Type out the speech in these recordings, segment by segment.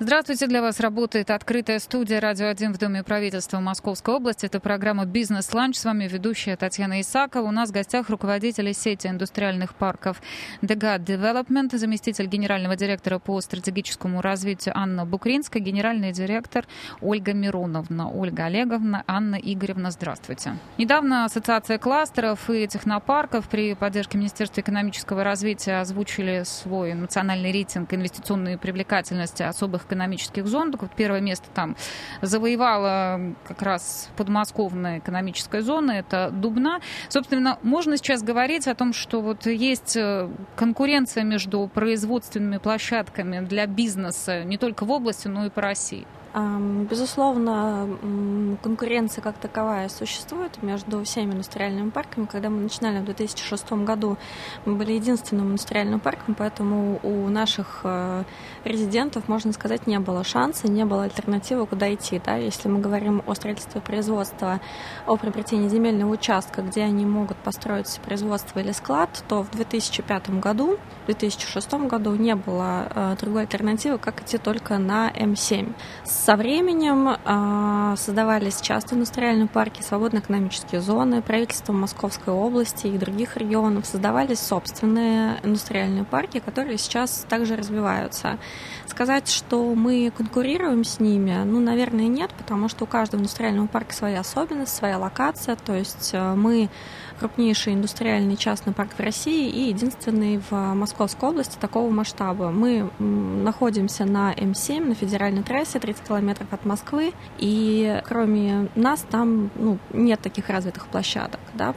Здравствуйте, для вас работает открытая студия «Радио 1» в Доме правительства Московской области. Это программа «Бизнес-ланч». С вами ведущая Татьяна Исакова. У нас в гостях руководитель сети индустриальных парков «Дега Development, заместитель генерального директора по стратегическому развитию Анна Букринская, генеральный директор Ольга Мироновна, Ольга Олеговна, Анна Игоревна. Здравствуйте. Недавно Ассоциация кластеров и технопарков при поддержке Министерства экономического развития озвучили свой национальный рейтинг инвестиционной привлекательности особых экономических зон. Так вот, первое место там завоевала как раз подмосковная экономическая зона, это Дубна. Собственно, можно сейчас говорить о том, что вот есть э, конкуренция между производственными площадками для бизнеса не только в области, но и по России. Безусловно, конкуренция как таковая существует между всеми индустриальными парками. Когда мы начинали в 2006 году, мы были единственным индустриальным парком, поэтому у наших э, резидентов, можно сказать, не было шанса, не было альтернативы, куда идти. Да? Если мы говорим о строительстве производства, о приобретении земельного участка, где они могут построить производство или склад, то в 2005 году, в 2006 году не было э, другой альтернативы, как идти только на М7. Со временем э, создавались часто индустриальные парки, свободные экономические зоны, правительством Московской области и других регионов создавались собственные индустриальные парки, которые сейчас также развиваются. Сказать, что мы конкурируем с ними, ну, наверное, нет, потому что у каждого индустриального парка своя особенность, своя локация, то есть э, мы крупнейший индустриальный частный парк в России и единственный в Московской области такого масштаба. Мы находимся на М7, на федеральной трассе, 30 километров от Москвы, и кроме нас там ну, нет таких развитых площадок. Да?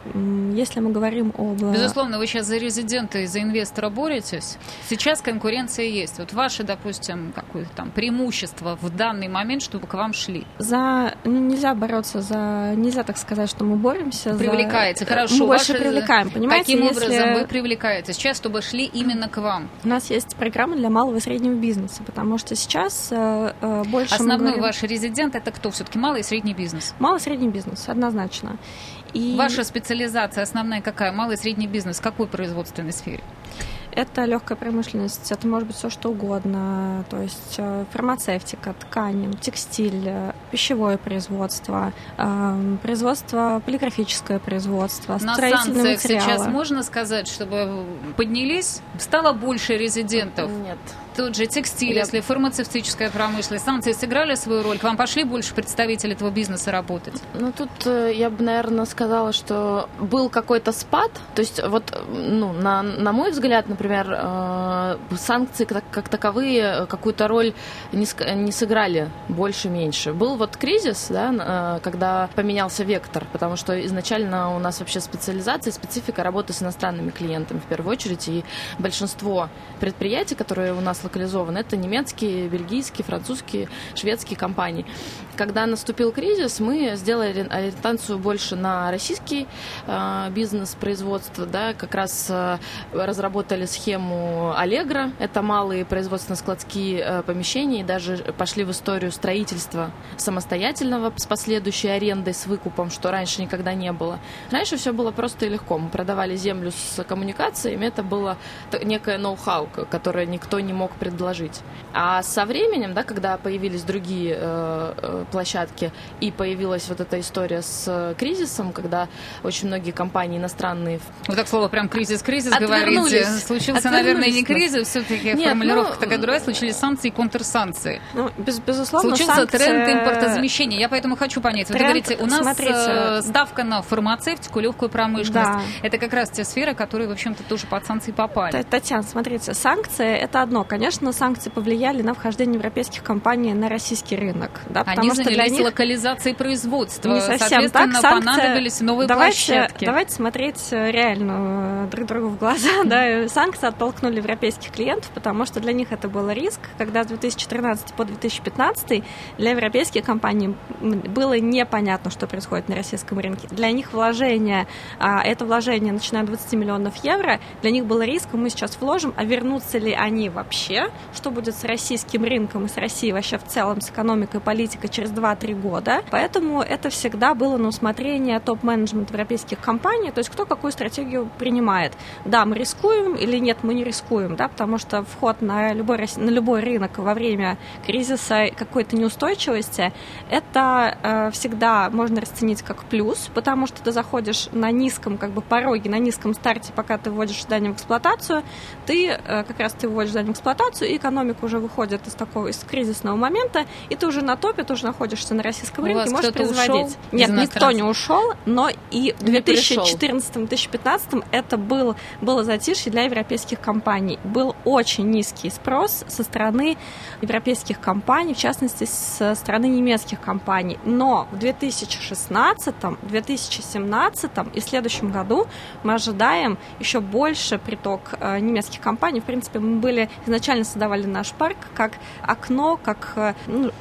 Если мы говорим об... Безусловно, вы сейчас за резидента и за инвестора боретесь. Сейчас конкуренция есть. Вот ваше, допустим, какое-то там преимущество в данный момент, чтобы к вам шли? За... Ну, нельзя бороться за... Нельзя так сказать, что мы боремся. Привлекаете, за... хорошо мы больше ваши... привлекаем, понимаете? Каким если... образом вы привлекаете сейчас, чтобы шли именно к вам? У нас есть программа для малого и среднего бизнеса, потому что сейчас э, э больше Основной говорим... ваш резидент это кто все-таки малый и средний бизнес? Малый и средний бизнес, однозначно. И... Ваша специализация основная какая? Малый и средний бизнес в какой производственной сфере? Это легкая промышленность, это может быть все что угодно, то есть э, фармацевтика, ткань, текстиль, э, пищевое производство, э, производство, полиграфическое производство, На санкциях сейчас можно сказать, чтобы поднялись, стало больше резидентов? Нет. Тот же текстиль, Я... если фармацевтическая промышленность, санкции сыграли свою роль? К вам пошли больше представителей этого бизнеса работать? Ну, тут я бы, наверное, сказала, что был какой-то спад. То есть, вот, ну, на, на мой взгляд, например, например, э, санкции как, как таковые какую-то роль не, не сыграли больше-меньше. Был вот кризис, да, э, когда поменялся вектор, потому что изначально у нас вообще специализация, специфика работы с иностранными клиентами в первую очередь, и большинство предприятий, которые у нас локализованы, это немецкие, бельгийские, французские, шведские компании. Когда наступил кризис, мы сделали ориентацию больше на российский э, бизнес, производство, да, как раз разработали схему Allegro. Это малые производственно-складские э, помещения и даже пошли в историю строительства самостоятельного с последующей арендой, с выкупом, что раньше никогда не было. Раньше все было просто и легко. Мы продавали землю с коммуникациями, это было некое ноу-хау, которое никто не мог предложить. А со временем, да, когда появились другие э, э площадки и появилась вот эта история с кризисом, когда очень многие компании иностранные... Вот так слово прям кризис-кризис говорите случился, наверное, не кризис, все-таки формулировка ну, такая другая, случились санкции и контрсанкции. Ну, без, безусловно, Случился санкции... тренд импортозамещения. Я поэтому хочу понять. Тренд, вы говорите, у нас смотрите... Э, ставка на фармацевтику, легкую промышленность. Да. Это как раз те сферы, которые, в общем-то, тоже под санкции попали. Татьяна, смотрите, санкции – это одно. Конечно, санкции повлияли на вхождение европейских компаний на российский рынок. Да, Они занялись для них... локализацией производства. Не совсем Соответственно, так. Санкции... понадобились новые давайте, площадки. Давайте смотреть э, реально э, друг другу в глаза. Да, санкции оттолкнули европейских клиентов, потому что для них это был риск, когда с 2013 по 2015 для европейских компаний было непонятно, что происходит на российском рынке. Для них вложение, а, это вложение, начиная от 20 миллионов евро, для них было риском, мы сейчас вложим, а вернутся ли они вообще? Будущее, что будет с российским рынком и с Россией вообще в целом, с экономикой и политикой через 2-3 года. Поэтому это всегда было на усмотрение топ-менеджмента европейских компаний, то есть кто какую стратегию принимает. Да, мы рискуем или нет, мы не рискуем, да, потому что вход на любой, на любой рынок во время кризиса какой-то неустойчивости, это э, всегда можно расценить как плюс, потому что ты заходишь на низком как бы пороге, на низком старте, пока ты вводишь здание в эксплуатацию, ты э, как раз ты вводишь здание в эксплуатацию, и экономика уже выходит из такого, из кризисного момента, и ты уже на топе, ты уже находишься на российском У рынке, можешь производить. Нет, никто не ушел, но и в 2014-2015 это был, было затишье для европейских компаний. Был очень низкий спрос со стороны европейских компаний, в частности, со стороны немецких компаний. Но в 2016, 2017 и в следующем году мы ожидаем еще больше приток э, немецких компаний. В принципе, мы были изначально создавали наш парк как окно, как э, ну,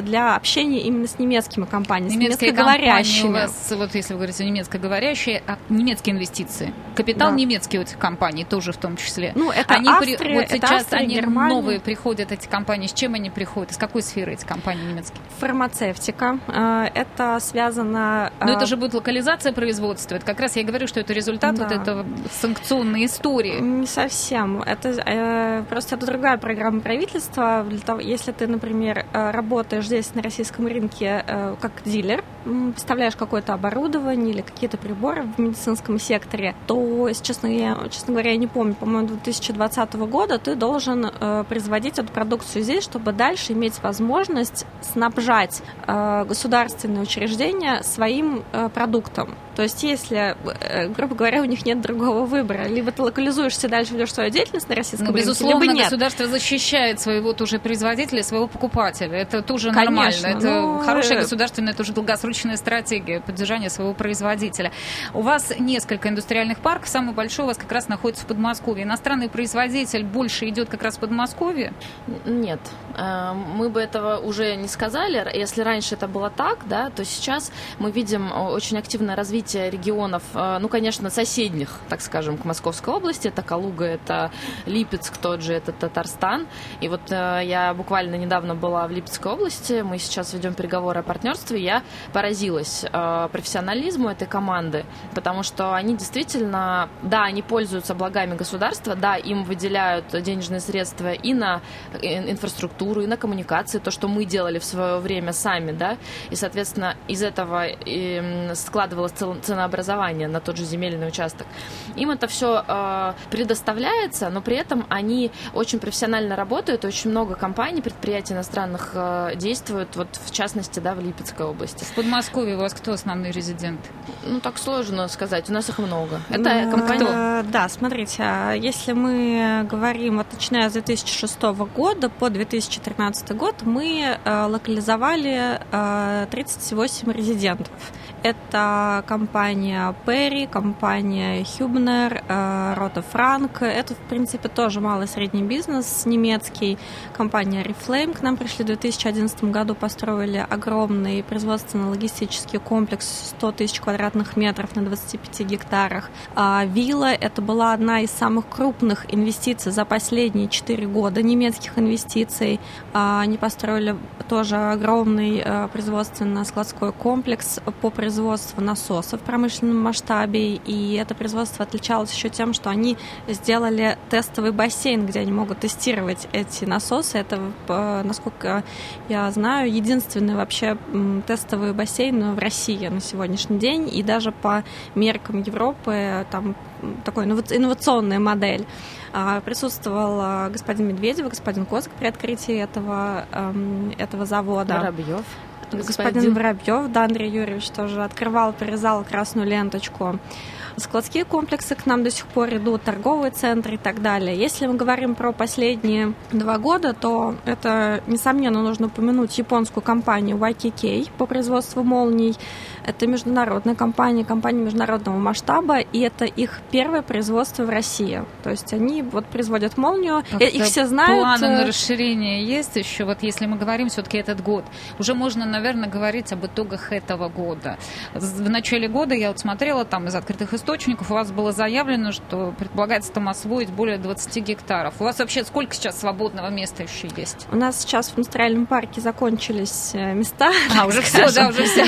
для общения именно с немецкими компаниями, Немецкие с немецкоговорящими. у вас, вот если вы говорите немецкоговорящие, а немецкие инвестиции. Капитал да. немецкий у этих компаний тоже в том числе. Ну, это они Австрия, при... вот сейчас Австрия, они Германия. новые приходят, эти компании. С чем они приходят? Из какой сферы эти компании немецкие? Фармацевтика. Э, это связано... Но это же будет локализация производства. Это как раз я говорю, что это результат да. вот этого санкционной истории. Не совсем. Это э, просто это другая программа правительства. Если ты, например, э, работаешь здесь на российском рынке э, как дилер, поставляешь какое-то оборудование или какие-то приборы в медицинском секторе, то, честно, я, честно говоря, я не помню, по-моему, 2020 года ты должен э, производить эту продукцию здесь, чтобы дальше иметь возможность снабжать э, государственные учреждения своим э, продуктом. То есть, если, э, грубо говоря, у них нет другого выбора, либо ты локализуешься дальше ведешь свою деятельность на российском ну, рынке, безусловно, либо нет. государство защищает своего тоже производителя, своего покупателя. Это тоже Конечно, нормально. Это ну, хорошая э, государственная, тоже долгосрочная стратегия поддержания своего производителя. У вас несколько индустриальных парков, самый большой у вас как раз находится в Подмосковье. Иностранный производитель больше идет как раз в Подмосковье? Нет, э, мы бы этого уже не сказали. Если раньше это было так, да, то сейчас мы видим очень активное развитие регионов, э, ну, конечно, соседних, так скажем, к Московской области. Это Калуга, это Липецк, тот же, это Татарстан. И вот э, я буквально недавно была в Липецкой области, мы сейчас ведем переговоры о партнерстве, я поразилась э, профессионализму этой команды, потому что они действительно, да, они пользуются благами государства, да, им выделяют денежные средства и на инфраструктуру, и на коммуникации, то, что мы делали в свое время сами, да, и, соответственно, из этого складывалась целая ценообразования на тот же земельный участок. Им это все э, предоставляется, но при этом они очень профессионально работают, очень много компаний, предприятий иностранных э, действуют, вот в частности, да, в Липецкой области. В Подмосковье у вас кто основной резидент? Ну, так сложно сказать, у нас их много. Это компания... Э, да, смотрите, а если мы говорим, вот начиная с 2006 года по 2013 год, мы э, локализовали 38 э, резидентов. Это компания Perry, компания Hübner, э, Рота Франк. Это, в принципе, тоже малый средний бизнес немецкий. Компания Reflame к нам пришли в 2011 году, построили огромный производственно-логистический комплекс 100 тысяч квадратных метров на 25 гектарах. А Вилла – это была одна из самых крупных инвестиций за последние 4 года, немецких инвестиций. А, они построили тоже огромный э, производственно-складской комплекс по производству производство насосов в промышленном масштабе, и это производство отличалось еще тем, что они сделали тестовый бассейн, где они могут тестировать эти насосы. Это, э, насколько я знаю, единственный вообще тестовый бассейн в России на сегодняшний день, и даже по меркам Европы там такой инновационная модель. А, присутствовал а, господин Медведев, господин Козак при открытии этого, эм, этого завода. Воробьев. Господин, господин Воробьев, да, Андрей Юрьевич тоже открывал, прорезал красную ленточку. Складские комплексы к нам до сих пор идут, торговые центры и так далее. Если мы говорим про последние два года, то это, несомненно, нужно упомянуть японскую компанию YKK по производству молний. Это международная компания, компания международного масштаба, и это их первое производство в России. То есть они вот производят молнию, как их все знают. Планы на э, расширение есть еще, вот если мы говорим все-таки этот год. Уже можно, наверное, говорить об итогах этого года. В начале года я вот смотрела там из открытых источников у вас было заявлено, что предполагается там освоить более 20 гектаров. У вас вообще сколько сейчас свободного места еще есть? У нас сейчас в индустриальном парке закончились э, места. А, уже все, да, уже все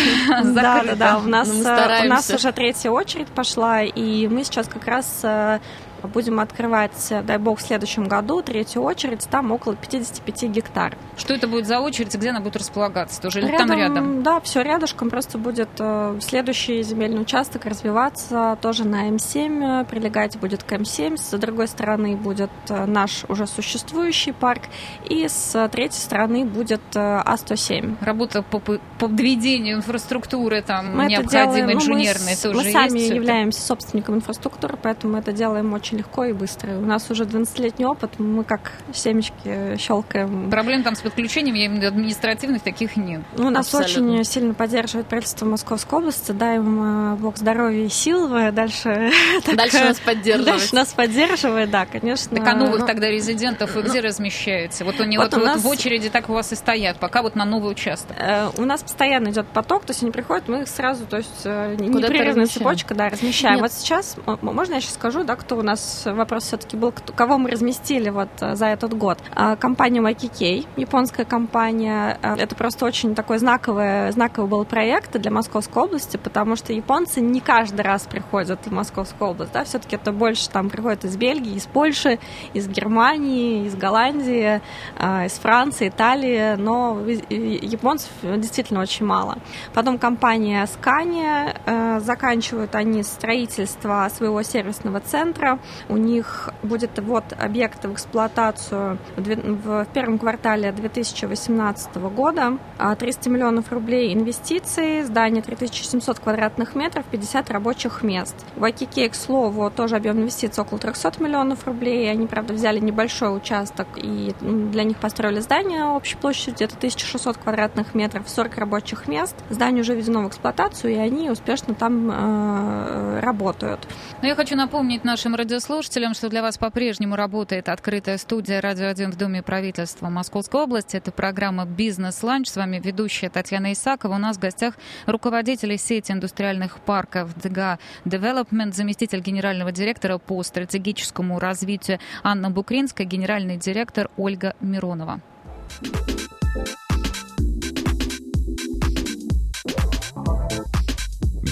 Да, да, да. У нас, э, у нас уже третья очередь пошла, и мы сейчас как раз э, будем открывать, дай бог, в следующем году третью очередь, там около 55 гектар. Что это будет за очередь, где она будет располагаться? Тоже или рядом, там рядом? Да, все рядышком, просто будет э, следующий земельный участок развиваться тоже на М7, прилегать будет к М7, с другой стороны будет э, наш уже существующий парк, и с третьей стороны будет э, А107. Работа по, по подведению инфраструктуры там мы необходимой, инженерной, ну, мы, тоже Мы сами являемся собственником инфраструктуры, поэтому мы это делаем очень очень легко и быстро. У нас уже 12-летний опыт, мы как семечки щелкаем. Проблем там с подключением, я имею в виду административных, таких нет. Ну, нас Абсолютно. очень сильно поддерживает правительство Московской области, дай им э, бог здоровья и сил, дальше... Дальше нас поддерживает. Дальше нас поддерживает, да, конечно. Так а новых ну, тогда резидентов вы где размещаете? Вот они вот, вот, вот в очереди так у вас и стоят, пока вот на новый участок. Э, у нас постоянно идет поток, то есть они приходят, мы их сразу, то есть э, непрерывная цепочка, да, размещаем. Вот сейчас, можно я сейчас скажу, да, кто у нас вопрос все-таки был, кого мы разместили вот э, за этот год. А, компания YKK, японская компания, э, это просто очень такой знаковый, знаковый был проект для Московской области, потому что японцы не каждый раз приходят в Московскую область, да, все-таки это больше там приходят из Бельгии, из Польши, из Германии, из Голландии, э, из Франции, Италии, но японцев действительно очень мало. Потом компания Scania, заканчивают они строительство своего сервисного центра, у них будет вот объект в эксплуатацию в первом квартале 2018 года. 300 а миллионов рублей инвестиций, здание 3700 квадратных метров, 50 рабочих мест. В Акике, к слову, тоже объем инвестиций около 300 миллионов рублей. Они, правда, взяли небольшой участок и для них построили здание общей площадью где-то 1600 квадратных метров, 40 рабочих мест. Здание уже введено в эксплуатацию, и они успешно там э, работают. Но я хочу напомнить нашим радиослушателям, слушателям, что для вас по-прежнему работает открытая студия «Радио 1» в Доме правительства Московской области. Это программа «Бизнес-ланч». С вами ведущая Татьяна Исакова. У нас в гостях руководитель сети индустриальных парков ДГА Development, заместитель генерального директора по стратегическому развитию Анна Букринская, генеральный директор Ольга Миронова.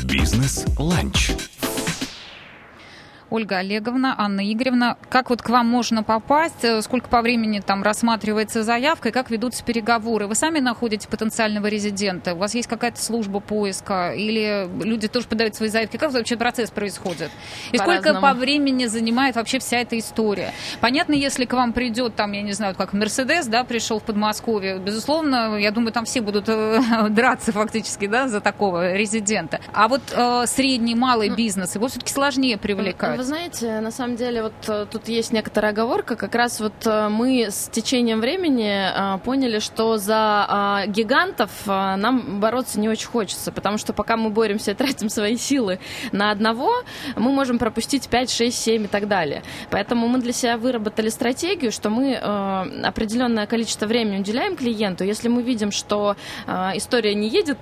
Бизнес-ланч. Ольга Олеговна, Анна Игоревна, как вот к вам можно попасть, э, сколько по времени там рассматривается заявка и как ведутся переговоры? Вы сами находите потенциального резидента? У вас есть какая-то служба поиска? Или люди тоже подают свои заявки? Как вообще процесс происходит? И по сколько по времени занимает вообще вся эта история? Понятно, если к вам придет, там, я не знаю, как Мерседес, да, пришел в Подмосковье, безусловно, я думаю, там все будут э, драться фактически, да, за такого резидента. А вот э, средний, малый бизнес, его все-таки сложнее привлекать вы знаете, на самом деле вот э, тут есть некоторая оговорка. Как раз вот э, мы с течением времени э, поняли, что за гигантов нам бороться не очень хочется, потому что пока мы боремся и тратим свои силы на одного, мы можем пропустить 5, 6, 7 и так далее. Поэтому мы для себя выработали стратегию, что мы определенное количество времени уделяем клиенту. Если мы видим, что история не едет,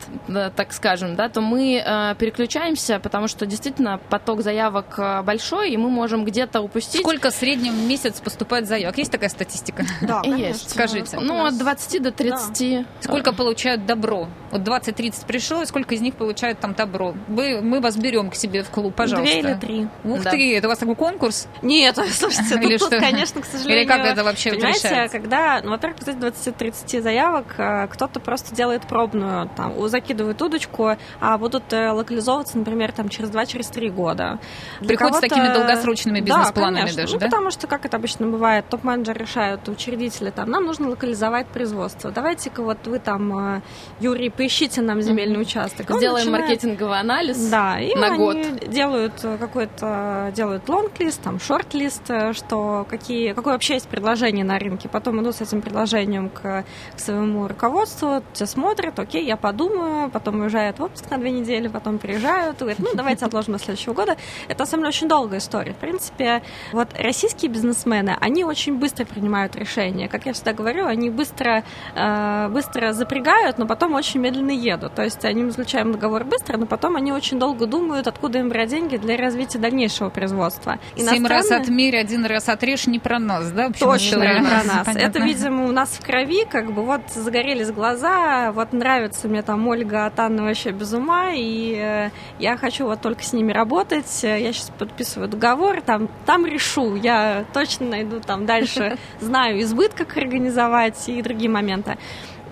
так скажем, да, то мы переключаемся, потому что действительно поток заявок большой большой, и мы можем где-то упустить. Сколько в среднем в месяц поступает заявок? Есть такая статистика? Да, есть. Скажите. Ну, от 20 до 30. Да. Сколько получают добро? Вот 20-30 пришло, и сколько из них получают там добро? Вы, мы вас берем к себе в клуб, пожалуйста. Две или три. Ух да. ты, это у вас такой конкурс? Нет, слушайте, или тут, что? конечно, к сожалению... Или как это вообще Понимаете, решается? когда, ну, во-первых, из 20-30 заявок э, кто-то просто делает пробную, там, закидывает удочку, а будут э, локализовываться, например, там, через 2-3 через года. Приходят с такими долгосрочными бизнес-планами да, даже, ну, да? потому что, как это обычно бывает, топ-менеджер решают, учредители там, нам нужно локализовать производство. Давайте-ка вот вы там, э, Юрий, поищите нам земельный участок. Сделаем начинает... маркетинговый анализ да, и на они год. делают какой-то, делают лонг-лист, там, шорт-лист, э, что какие, какое вообще есть предложение на рынке. Потом идут с этим предложением к, к своему руководству, все смотрят, окей, я подумаю, потом уезжают в отпуск на две недели, потом приезжают, говорят, ну, давайте отложим до следующего года. Это, на самом деле, очень долгая история. В принципе, вот российские бизнесмены, они очень быстро принимают решения. Как я всегда говорю, они быстро, э, быстро запрягают, но потом очень медленно едут. То есть они заключаем договор быстро, но потом они очень долго думают, откуда им брать деньги для развития дальнейшего производства. Семь раз отмерь, один раз отрежь, не про нас, да? Точно, не про нас. Понятно. Это, видимо, у нас в крови, как бы вот загорелись глаза, вот нравится мне там Ольга Атанна вообще без ума, и э, я хочу вот только с ними работать. Я сейчас подписываю договор, там, там решу, я точно найду там дальше, знаю избыток, как организовать и другие моменты.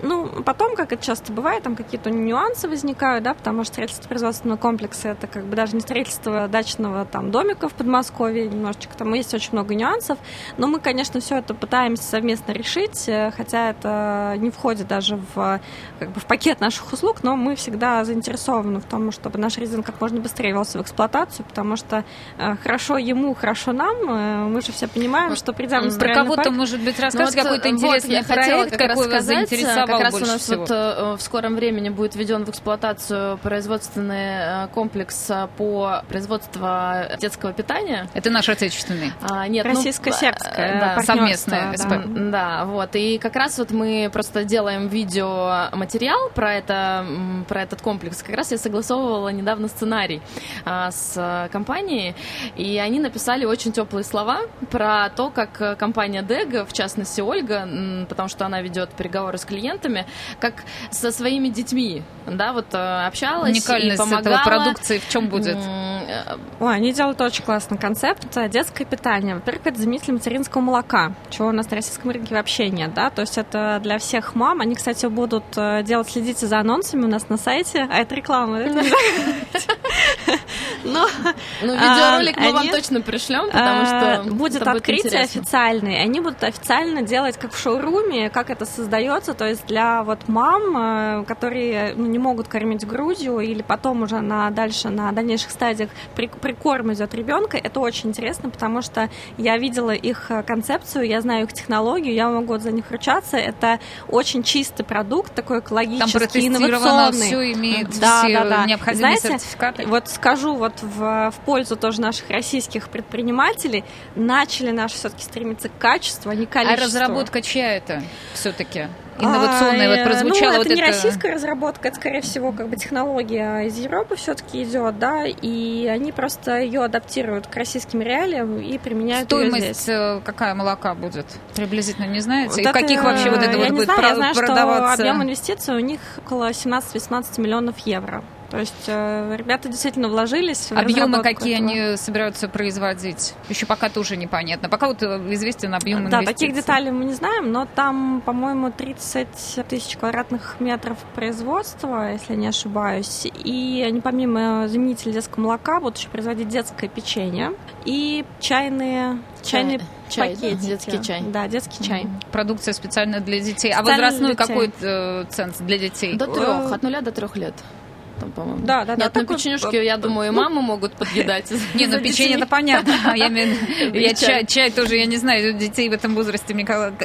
Ну, потом, как это часто бывает, там какие-то нюансы возникают, да, потому что строительство производственного комплекса это как бы даже не строительство дачного там домика в Подмосковье, немножечко там есть очень много нюансов, но мы, конечно, все это пытаемся совместно решить, э, хотя это не входит даже в, как бы, в пакет наших услуг, но мы всегда заинтересованы в том, чтобы наш резин как можно быстрее велся в эксплуатацию, потому что э, хорошо ему, хорошо нам, э, мы же все понимаем, что придем Про кого-то, может быть, ну, какой-то интересный вот проект, какой вас заинтересовал как раз у нас всего. вот э, в скором времени будет введен в эксплуатацию производственный э, комплекс э, по производству детского питания. Это наш отечественный? А, нет, ну, российско-сербское ну, да, совместное СП. Да. да, вот. И как раз вот мы просто делаем видеоматериал про, это, про этот комплекс. Как раз я согласовывала недавно сценарий а, с компанией, и они написали очень теплые слова про то, как компания Дега, в частности Ольга, потому что она ведет переговоры с клиентами, клиентами, как со своими детьми, да, вот э, общалась Уникальность и помогала. этого продукции в чем будет? Э, Ой, они делают очень классный концепт. Детское питание. Во-первых, это заменитель материнского молока, чего у нас на российском рынке вообще нет, да, то есть это для всех мам. Они, кстати, будут э, делать, следите за анонсами у нас на сайте, а это реклама. Но, ну, видеоролик мы вам точно пришлем, потому что будет открытие официальное. Они будут официально делать как в шоуруме, как это создается, то есть для вот мам, которые ну, не могут кормить грудью или потом уже на дальше на дальнейших стадиях при, прикорм идет ребенка, это очень интересно, потому что я видела их концепцию, я знаю их технологию, я могу за них ручаться. Это очень чистый продукт, такой экологический, Там инновационный. все имеет да, все да, да. необходимые Знаете, сертификаты. Вот скажу вот в, в пользу тоже наших российских предпринимателей, начали наши все-таки стремиться к качеству, а не количеству. А разработка чья это все-таки? инновационная а, вот прозвучала. Ну, вот это не российская разработка, это, скорее всего, как бы технология из Европы все-таки идет, да, и они просто ее адаптируют к российским реалиям и применяют Стоимость здесь. Э, какая молока будет? Приблизительно не знаете? Вот и это, каких вообще вот это вот будет знаю, про- я знаю, продаваться? Что объем инвестиций у них около 17-18 миллионов евро. То есть э, ребята действительно вложились. Объемы какие этого. они собираются производить? Еще пока тоже непонятно. Пока вот э, известен объем Да, таких деталей мы не знаем, но там, по-моему, 30 тысяч квадратных метров производства, если не ошибаюсь. И они помимо заменителя детского молока будут еще производить детское печенье и чайные чайные чай, пакетики. Детский чай. Да, детский чай. Продукция специально для детей. А возрастной какой э, ценз для детей? До трех, от нуля до трех лет там, по-моему. Да, да, да. Нет, на печенюшке, я думаю, и ну, мамы могут подъедать. Не, ну печенье это понятно. Я чай тоже, я не знаю, детей в этом возрасте,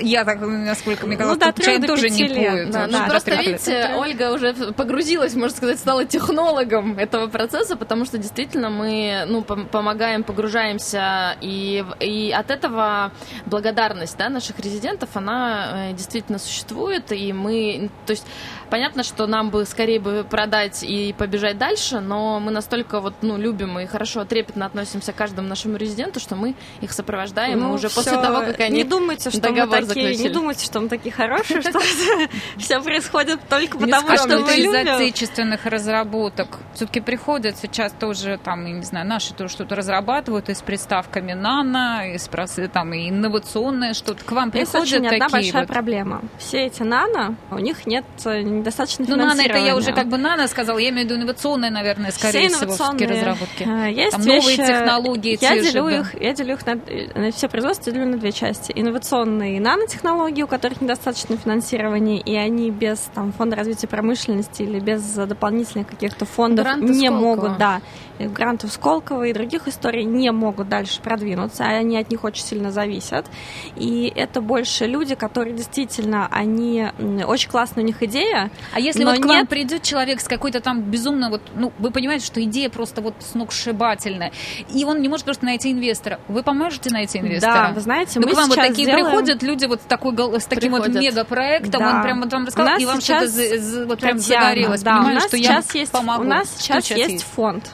я так, насколько мне казалось, ну чай тоже не поют. Ну просто, видите, Ольга уже погрузилась, можно сказать, стала технологом этого процесса, потому что действительно мы, ну, помогаем, погружаемся, и, и от этого благодарность, да, наших резидентов, она э, действительно существует, и мы, то есть понятно, что нам бы скорее бы продать и и побежать дальше, но мы настолько вот, ну, любим и хорошо, трепетно относимся к каждому нашему резиденту, что мы их сопровождаем ну, уже после того, как они не думайте, что договор мы такие, заключили. Не думайте, что мы такие хорошие, что все происходит только потому, что мы любим. из отечественных разработок. Все-таки приходят сейчас тоже, там, я не знаю, наши тоже что-то разрабатывают и с приставками нано, и с там, и инновационное что-то. К вам приходят такие одна большая проблема. Все эти нано, у них нет э, недостаточно Ну, нано, это я уже как бы нано сказала, я имею в виду инновационные, наверное, скорее все всего, все разработки. Э, есть Там вещи, новые технологии. Я делю, же, их, да. я делю их на, на все производства делю на две части. Инновационные нанотехнологии, у которых недостаточно финансирования, и они без там, фонда развития промышленности или без дополнительных каких-то фондов Гранты не Сколково. могут, да, грантов Сколково и других историй не могут дальше продвинуться, они от них очень сильно зависят. И это больше люди, которые действительно, они очень классная у них идея. А если вот к нет... вам придет человек с какой-то там безумно вот, ну, вы понимаете, что идея просто вот сногсшибательная, и он не может просто найти инвестора. Вы поможете найти инвестора? Да, вы знаете, ну, мы к вам вот такие делаем... приходят люди вот с, такой, с таким приходят. вот мегапроектом, Да. он прям вот вам рассказал, и вам что-то за- за- вот прям загорелось. да, нас что сейчас я есть, помогу. У нас сейчас сейчас есть? фонд.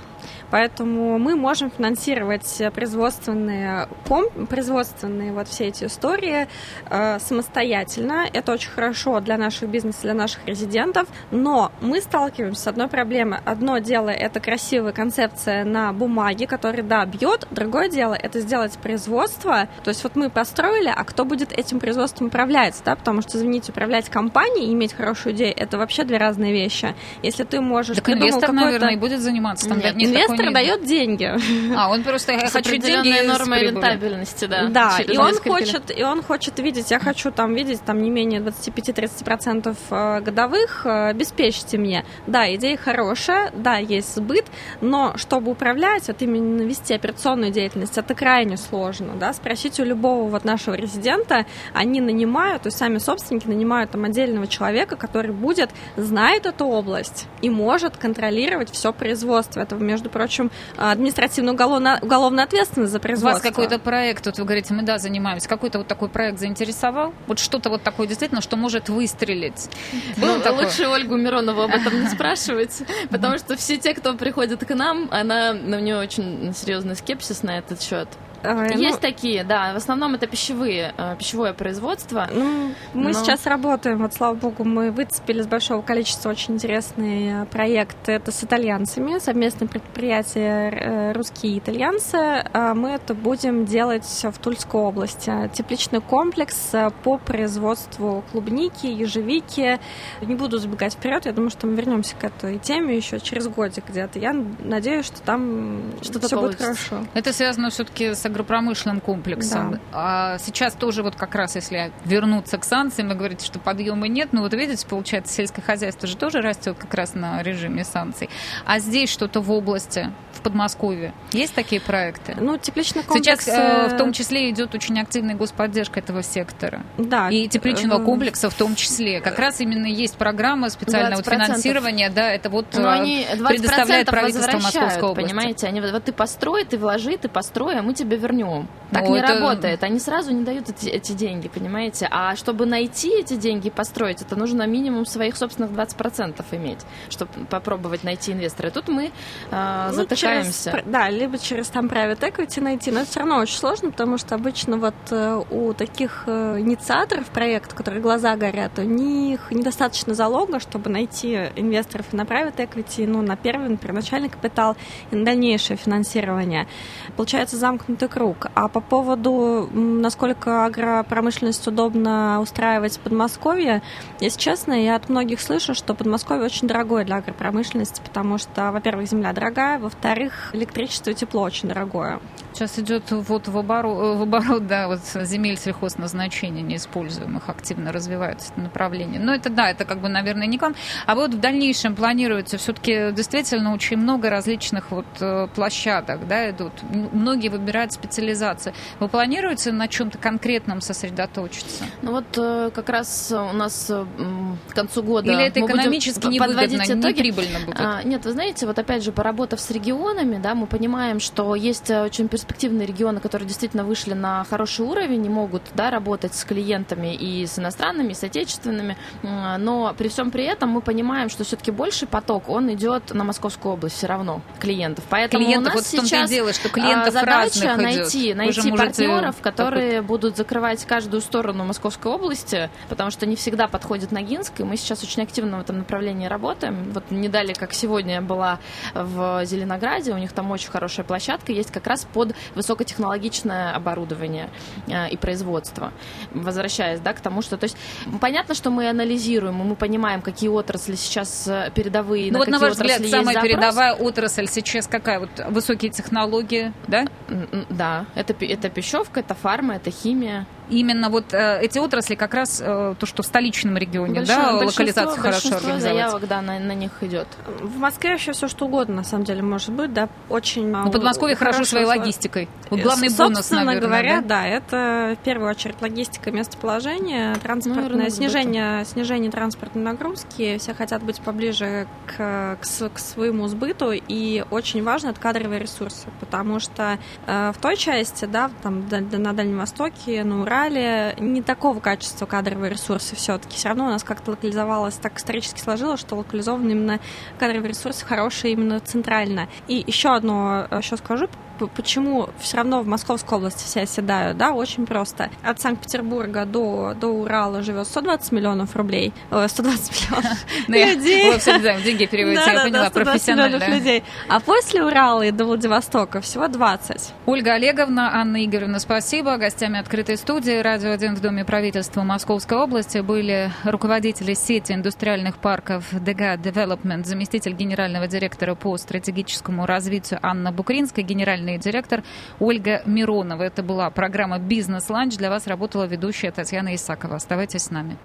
Поэтому мы можем финансировать производственные, ком- производственные вот все эти истории э, самостоятельно. Это очень хорошо для нашего бизнеса, для наших резидентов. Но мы сталкиваемся с одной проблемой. Одно дело это красивая концепция на бумаге, которая, да, бьет. Другое дело это сделать производство. То есть вот мы построили, а кто будет этим производством управлять, да? Потому что, извините, управлять компанией и иметь хорошую идею, это вообще две разные вещи. Если ты можешь... Так придумал инвестор, наверное, и будет заниматься. Там Нет, Инвестор не- дает деньги. А, он просто я хочу деньги прибылью. рентабельности, да. Да, и он хочет, и он хочет видеть, я хочу там видеть там не менее 25-30% э, годовых, э, обеспечьте мне. Да, идея хорошая, да, есть сбыт, но чтобы управлять, вот именно вести операционную деятельность, это крайне сложно, да, спросите у любого вот нашего резидента, они нанимают, то есть сами собственники нанимают там отдельного человека, который будет, знает эту область и может контролировать все производство. Это, между прочим, административно-уголовная уголовная ответственность за У производство. вас какой-то проект, вот вы говорите, мы да, занимаемся, какой-то вот такой проект заинтересовал? Вот что-то вот такое действительно, что может выстрелить? Было Ну, такое? лучше Ольгу Миронову об этом не спрашивать, потому что все те, кто приходит к нам, она, у нее очень серьезный скепсис на этот счет. Э, ну, Есть такие, да, в основном это пищевые, э, пищевое производство. Ну, мы Но- сейчас работаем, вот слава богу, мы выцепили с большого количества очень интересный проект. Это с итальянцами, совместное предприятие э, «Русские итальянцы». А Мы это будем делать в Тульской области. Тепличный комплекс по производству клубники, ежевики. Не буду забегать вперед, я думаю, что мы вернемся к этой теме еще через годик где-то. Я надеюсь, что там Что-то все будет хорошо. Это связано все-таки с агропромышленным комплексом. Да. А сейчас тоже вот как раз, если вернуться к санкциям, вы говорите, что подъема нет, ну вот видите, получается, сельское хозяйство же тоже растет как раз на режиме санкций. А здесь что-то в области, в Подмосковье, есть такие проекты? Ну, тепличный комплекс... Сейчас э, в э, том числе идет очень активная господдержка этого сектора. да, И тепличного э, комплекса в том числе. Как раз именно есть программа специального вот 20%. финансирования, да, это вот Но э, они 20% предоставляет правительство Московской области. понимаете? Они вот, вот ты построй, ты вложи, ты построй, а мы тебе вернем. Так Ну, не это- работает. Они сразу не дают эти, эти деньги, понимаете? А чтобы найти эти деньги и построить, это нужно минимум своих собственных 20% иметь, чтобы попробовать найти инвестора. И тут мы э, Ну, затыкаемся. через- да, либо через там private equity найти, но это все равно очень сложно, потому что обычно вот э, у таких э, инициаторов проекта, у которых глаза горят, у них недостаточно залога, чтобы найти инвесторов на private equity, ну, на первый, на первоначальный капитал и на дальнейшее финансирование. Получается замкнутый круг. А по поводу, насколько агропромышленность удобно устраивать в Подмосковье, если честно, я от многих слышу, что Подмосковье очень дорогое для агропромышленности, потому что, во-первых, земля дорогая, во-вторых, электричество и тепло очень дорогое. Сейчас идет вот в оборот, в оборот, да, вот земель сельхозназначения неиспользуемых активно развивается это направление. Но это да, это как бы, наверное, не к вам. А вот в дальнейшем планируете все-таки действительно очень много различных вот э, площадок, да, идут. Многие выбирают специализацию. Вы планируете на чем-то конкретном сосредоточиться? Ну вот э, как раз у нас э, к концу года Или это экономически п- невыгодно, не итоги. прибыльно будет? А, нет, вы знаете, вот опять же, поработав с регионами, да, мы понимаем, что есть э, очень перспективные регионы, которые действительно вышли на хороший уровень и могут да, работать с клиентами и с иностранными, и с отечественными. Но при всем при этом мы понимаем, что все-таки больший поток, он идет на Московскую область все равно, клиентов. Поэтому Клиентов, у нас вот сейчас дело, что а, клиентов задача найти, идет. Найти можете партнеров, которые будут закрывать каждую сторону Московской области, потому что не всегда подходит Ногинск, и мы сейчас очень активно в этом направлении работаем. Вот не дали, как сегодня я была в Зеленограде, у них там очень хорошая площадка, есть как раз под высокотехнологичное оборудование э, и производство. Возвращаясь, да, к тому, что, то есть, понятно, что мы анализируем, и мы понимаем, какие отрасли сейчас э, передовые, Ну вот на какие ваш взгляд, самая запрос. передовая отрасль сейчас какая? Вот высокие технологии, да? Да, это, это пищевка, это фарма, это химия. Именно вот э, эти отрасли как раз э, то, что в столичном регионе, Большое- да, большинство- локализацию хорошо большинство организовать. заявок, да, на, на них идет. В Москве вообще все что угодно, на самом деле, может быть, да, очень... Ну, Подмосковье хорошо своей логистикой. Вот главный бонус, Собственно наверное, говоря, да? да? это в первую очередь логистика местоположения, транспортное Наверное, снижение, снижение транспортной нагрузки. Все хотят быть поближе к, к, к своему сбыту, и очень важно это кадровые ресурсы, потому что э, в той части, да, там да, на Дальнем Востоке, на Урале не такого качества кадровые ресурсы все-таки. Все равно у нас как-то локализовалось, так исторически сложилось, что локализованы именно кадровые ресурсы хорошие именно центрально. И еще одно еще скажу, почему все равно в Московской области все оседают, да, очень просто. От Санкт-Петербурга до, до Урала живет 120 миллионов рублей, э, 120 миллионов Ну, я- людей. Вы все да, деньги переводите, я поняла, 120 профессионально. миллионов людей. А после Урала и до Владивостока всего 20. Ольга Олеговна, Анна Игоревна, спасибо. Гостями открытой студии «Радио 1» в Доме правительства Московской области были руководители сети индустриальных парков ДГА Development, заместитель генерального директора по стратегическому развитию Анна Букринская, генеральный директор Ольга Миронова. Это была программа «Бизнес-ланч». Для вас работала ведущая Татьяна Исакова. Оставайтесь с нами.